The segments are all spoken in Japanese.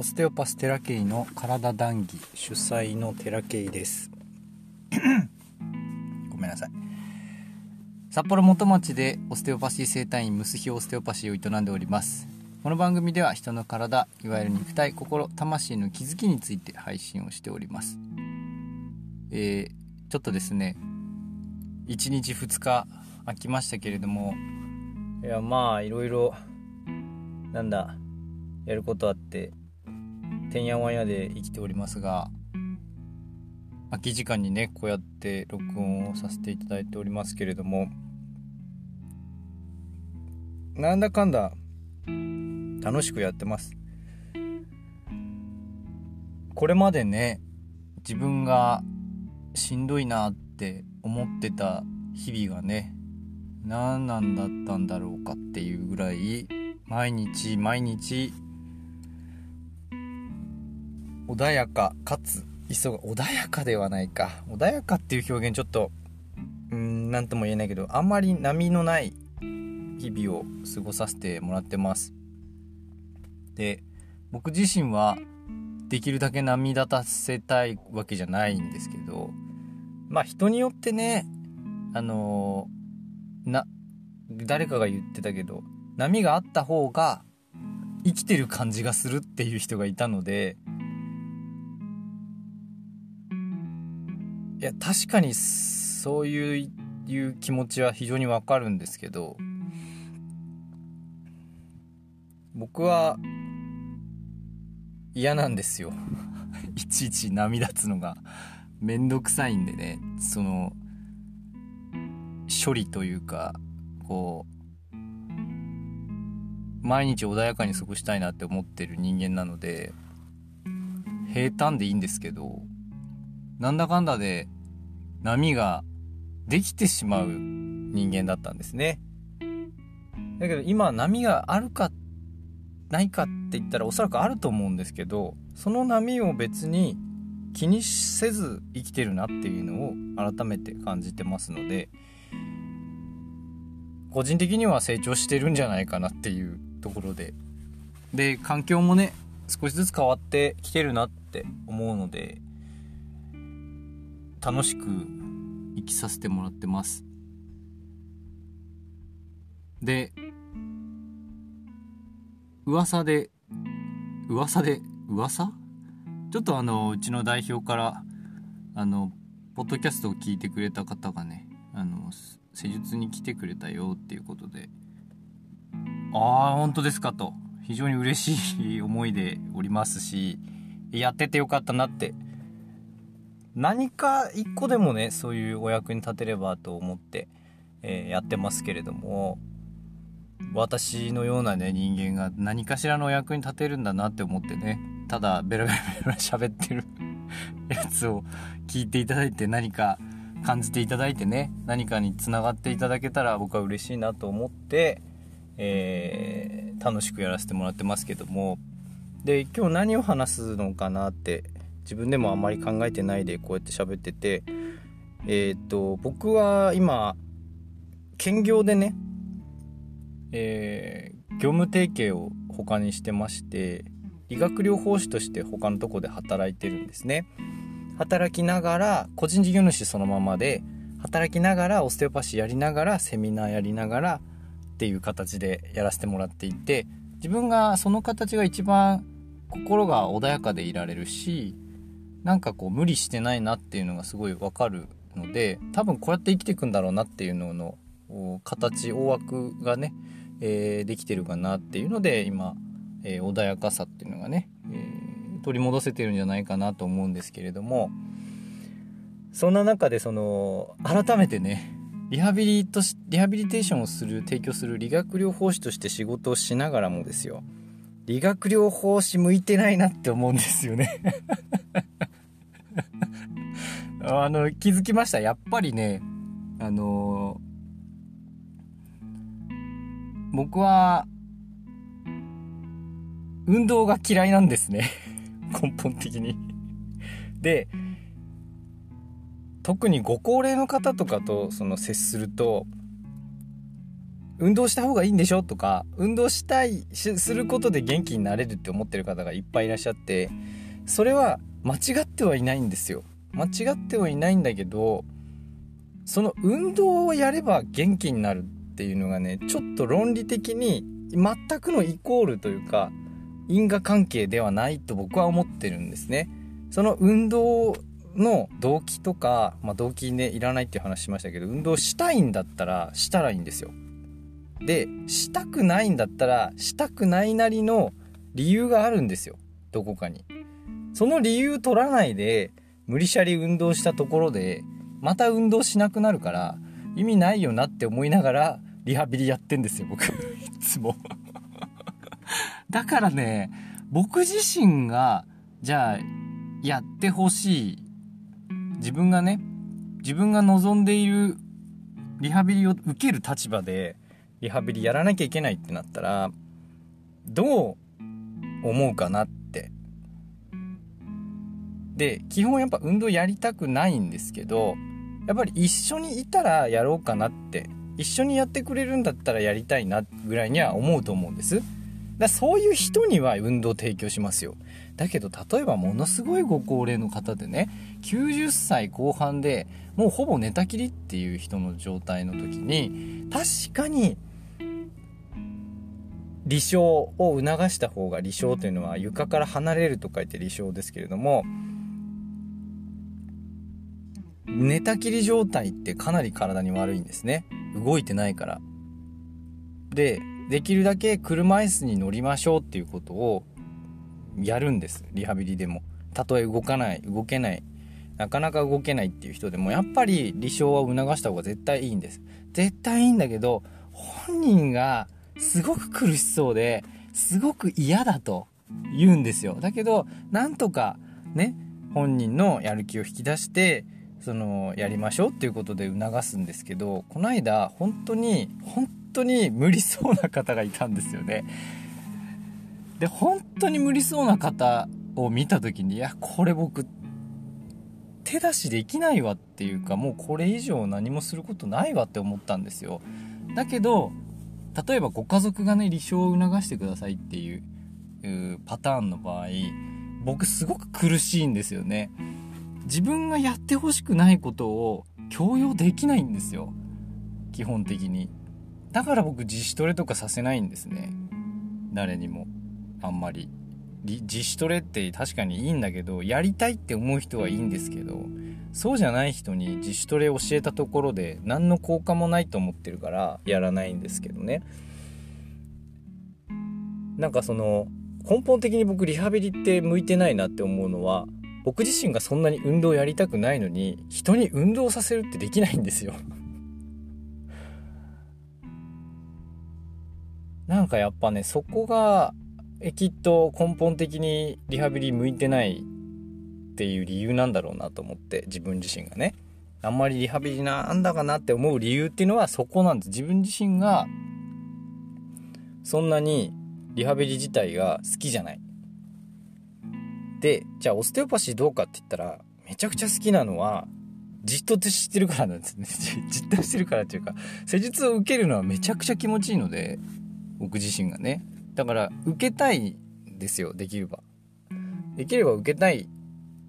オステオパステラケイの体談義主催のテラケイです。ごめんなさい。札幌元町でオステオパシー生態院ムスヒオステオパシーを営んでおります。この番組では人の体いわゆる肉体心魂の気づきについて配信をしております。えー、ちょっとですね1日2日空きましたけれどもいやまあいろいろなんだやることあっててんやわんやで生きておりますが空き時間にねこうやって録音をさせていただいておりますけれどもなんだかんだ楽しくやってます。これまでね自分がしんどいなって思ってた日々がね何なんだったんだろうかっていうぐらい毎日毎日穏やかかつ急が穏やかではないか。穏やかっていう表現ちょっとうん何とも言えないけどあんまり波のない日々を過ごさせてもらってます。で僕自身はできるだけ波立たせたいわけじゃないんですけどまあ人によってねあのー、な誰かが言ってたけど波があった方が生きてる感じがするっていう人がいたのでいや確かにそういういう気持ちは非常にわかるんですけど僕は嫌なんですよ。いちいち波立つのが。めんどくさいんでね。その処理というかこう毎日穏やかに過ごしたいなって思ってる人間なので平坦でいいんですけどなんだかんだで波ができてしまう人間だったんですね。だけど今波があるかないかって言ったらおそらくあると思うんですけどその波を別に気にせず生きてるなっていうのを改めて感じてますので個人的には成長してるんじゃないかなっていうところでで環境もね少しずつ変わってきてるなって思うので楽しく生きさせてもらってます。で噂で噂で噂？ちょっとあのうちの代表からあのポッドキャストを聞いてくれた方がねあの施術に来てくれたよっていうことで。ああ本当ですかと。非常に嬉しい思いでおりますしやっててよかったなって何か一個でもねそういうお役に立てればと思って、えー、やってますけれども私のようなね人間が何かしらのお役に立てるんだなって思ってねただベラベラベラ喋ってる やつを聞いていただいて何か感じていただいてね何かにつながっていただけたら僕は嬉しいなと思って、えー、楽しくやらせてもらってますけども。で今日何を話すのかなって自分でもあまり考えてないでこうやって喋ってて。えっ、と僕は今兼業でね、えー、業務提携を他にしてまして理学療法士として他のとこで働いてるんですね。働きながら個人事業主そのままで働きながらオステオパシーやりながらセミナーやりながらっていう形でやらせてもらっていて自分がその形が一番心が穏やかでいられるしなんかこう無理してないなっていうのがすごいわかるので多分こうやって生きていくんだろうなっていうのの形大枠がね、えー、できてるかなっていうので今、えー、穏やかさっていうのがね、えー、取り戻せてるんじゃないかなと思うんですけれどもそんな中でその改めてねリハビリとしリハビリテーションをする提供する理学療法士として仕事をしながらもですよ。理学療法士向いてないなって思うんですよね。あの、気づきました？やっぱりね、あのー、僕は、運動が嫌いなんですね。根本的に。で、特にご高齢の方とかとその接すると、運動した方がいいんでしょ？とか運動したいしすることで元気になれるって思ってる方がいっぱいいらっしゃってそれは間違ってはいないんですよ間違ってはいないんだけどその運動をやれば元気になるっていうのがねちょっと論理的に全くのイコールというか因果関係ではないと僕は思ってるんですね。その運動の動機とか、まあ、動機ねいらないっていう話しましたけど運動したいんだったらしたらいいんですよ。でしたくないんだったらしたくないなりの理由があるんですよどこかに。その理由取らないで無理しゃり運動したところでまた運動しなくなるから意味ないよなって思いながらリハビリやってんですよ僕。いつも。だからね僕自身がじゃあやってほしい。自分がね自分が望んでいるリハビリを受ける立場でリハビリやらなきゃいけないってなったらどう思うかなってで基本やっぱ運動やりたくないんですけどやっぱり一緒にいたらやろうかなって一緒にやってくれるんだったらやりたいなぐらいには思うと思うんです。だそういう人には運動提供しますよ。だけど例えばものすごいご高齢の方でね90歳後半でもうほぼ寝たきりっていう人の状態の時に確かに離床を促した方が離床というのは床から離れると書いて離床ですけれども寝たきり状態ってかなり体に悪いんですね。動いてないから。でできるだけ車椅子に乗りましょうっていうことをやるんです。リハビリでも。たとえ動かない動けない。なかなか動けないっていう人でもやっぱり離床は促した方が絶対いいんです。絶対いいんだけど本人がすごく苦しそうですごく嫌だと言うんですよ。だけどなんとかね本人のやる気を引き出してそのやりましょうっていうことで促すんですけどこの間本当に本当に無理そうな方がいたんですよね。で本当に無理そうな方を見た時にいやこれ僕手出しできないわっていうかもうこれ以上何もすることないわって思ったんですよ。だけど例えばご家族がね離床を促してくださいっていうパターンの場合僕すごく苦しいんですよね。自分がやってほしくないことを強要できないんですよ。基本的に。だから僕自主トレとかさせないんですね。誰にも。あんまり。自主トレって確かにいいんだけどやりたいって思う人はいいんですけどそうじゃない人に自主トレ教えたところで何の効果もないと思ってるからやらないんですけどね。なんかその根本的に僕リハビリって向いてないなって思うのは僕自身がそんなに運動やりたくないのに人に運動させるってできないんですよ。なんかやっぱねそこがえきっと根本的にリハビリ向いてないっていう理由なんだろうなと思って自分自身がね。あんまりリハビリなんだかなって思う理由っていうのはそこなんです。自分自身がそんなにリハビリ自体が好きじゃない。でじゃあオステオパシーどうかって言ったらめちゃくちゃ好きなのはじっとしてるからなんですね。じっとしてるからっていうか施術を受けるのはめちゃくちゃ気持ちいいので僕自身がね。だから受けたいんですよできれば。できれば受けたい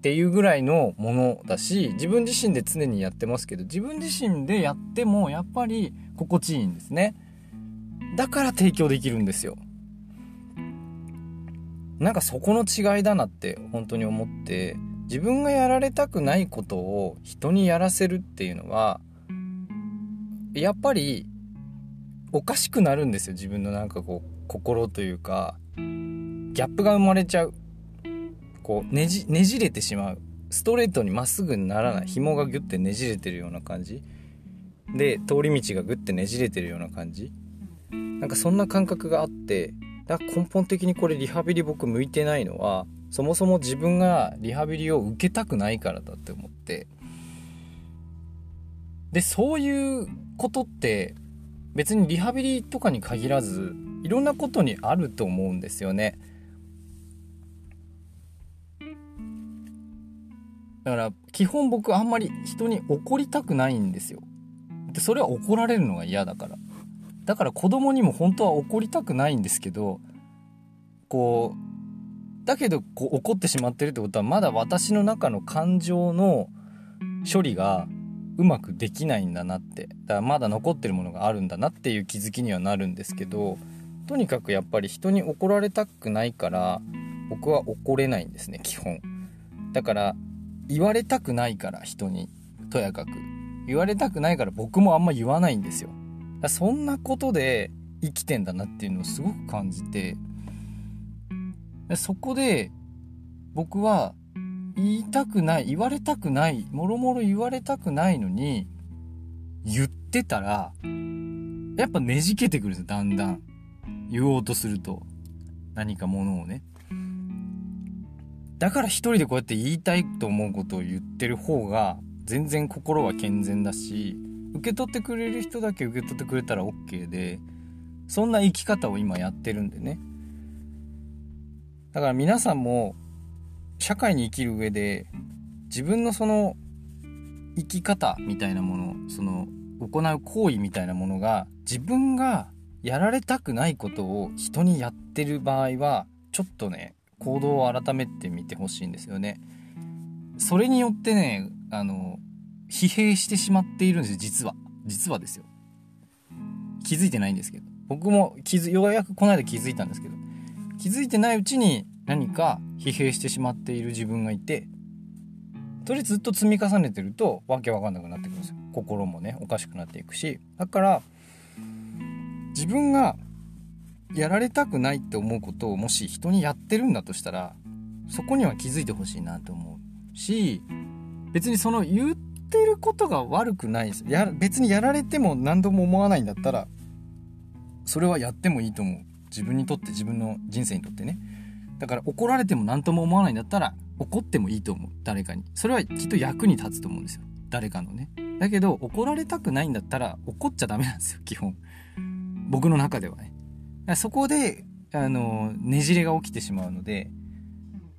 っていうぐらいのものだし自分自身で常にやってますけど自分自身でやってもやっぱり心地いいんですね。だから提供できるんですよ。なんかそこの違いだなって本当に思って自分がやられたくないことを人にやらせるっていうのはやっぱりおかしくなるんですよ。自分のなんかこう心というかギャップが生まれちゃう。こうねじねじれてしまう。ストレートにまっすぐにならない。紐がギュッてねじれてるような感じ。で通り道がグッてねじれてるような感じ。なんかそんな感覚があってだから根本的にこれリハビリ僕向いてないのはそもそも自分がリハビリを受けたくないからだって思ってでそういうことって別にリハビリとかに限らずいろんなことにあると思うんですよね。だから基本僕あんまり人に怒りたくないんですよ。でそれは怒られるのが嫌だから。だから子供にも本当は怒りたくないんですけどこうだけどこう怒ってしまってるってことはまだ私の中の感情の処理がうまくできないんだなって。だからまだ残ってるものがあるんだなっていう気づきにはなるんですけどとにかくやっぱり人に怒られたくないから僕は怒れないんですね基本。だから言われたくないから人に。とやかく。言われたくないから僕もあんま言わないんですよ。そんなことで生きてんだなっていうのをすごく感じてそこで僕は言いたくない言われたくないもろもろ言われたくないのに言ってたらやっぱねじけてくるんですよだんだん。言おうとすると。何かものをね。だから一人でこうやって言いたいと思うことを言ってる方が全然心は健全だし受け取ってくれる人だけ受け取ってくれたら OK でそんな生き方を今やってるんでねだから皆さんも社会に生きる上で自分のその生き方みたいなものその行う行為みたいなものが自分がやられたくないことを人にやってる場合はちょっとね行動を改めてみてほしいんですよね。それによってね、あの、疲弊してしまっているんですよ、実は。実はですよ。気づいてないんですけど。僕も気づ、ようやくこの間気づいたんですけど、気づいてないうちに何か疲弊してしまっている自分がいて、それずっと積み重ねてるとわけわかんなくなってくるんですよ。心もね、おかしくなっていくし。だから、自分がやられたくないって思うことをもし人にやってるんだとしたらそこには気づいてほしいなと思うし別にその言うってることが悪くないですや別にやられても何度も思わないんだったらそれはやってもいいと思う。自分にとって自分の人生にとってね。だから怒られても何とも思わないんだったら怒ってもいいと思う。誰かに。それはきっと役に立つと思うんですよ。誰かのね。だけど怒られたくないんだったら怒っちゃダメなんですよ。基本。僕の中ではね。そこで、あの、ねじれが起きてしまうので、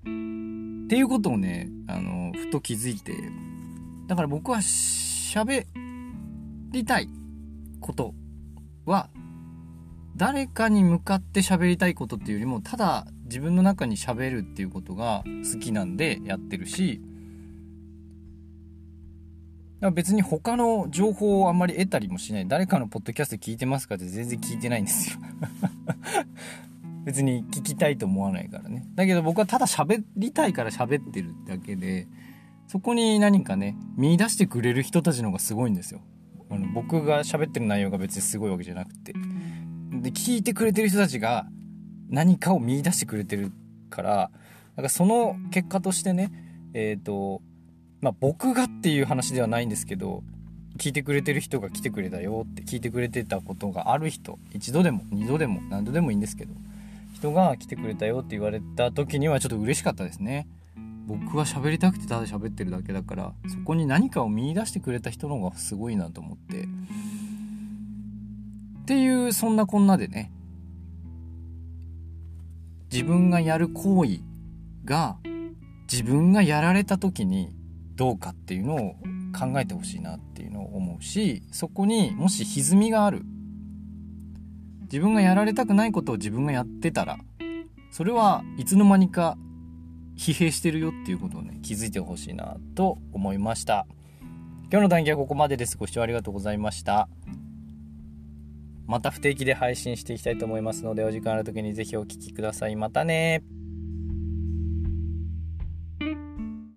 っていうことをね、あの、ふと気づいて、だから僕は喋りたいことは、誰かに向かって喋りたいことっていうよりも、ただ自分の中に喋るっていうことが好きなんでやってるし、別に他の情報をあんまり得たりもしない。誰かのポッドキャスト聞いてますかって全然聞いてないんですよ 別に聞きたいと思わないからね。だけど僕はただ喋りたいから喋ってるだけで、そこに何かね、見出してくれる人たちの方がすごいんですよ。あの僕が喋ってる内容が別にすごいわけじゃなくて。で、聞いてくれてる人たちが何かを見出してくれてるから、だかその結果としてね、えっ、ー、と、まあ、僕がっていう話ではないんですけど聞いてくれてる人が来てくれたよって聞いてくれてたことがある人一度でも二度でも何度でもいいんですけど人が来てくれたよって言われた時にはちょっと嬉しかったですね僕は喋りたくてただ喋ってるだけだからそこに何かを見いだしてくれた人の方がすごいなと思って。っていうそんなこんなでね自分がやる行為が自分がやられた時にどうかっていうのを考えてほしいなっていうのを思うしそこにもし歪みがある自分がやられたくないことを自分がやってたらそれはいつの間にか疲弊してるよっていうことをね気づいてほしいなと思いました。今日の談義はここまでです。ご視聴ありがとうございました。また不定期で配信していきたいと思いますのでお時間ある時に是非お聴きください。またね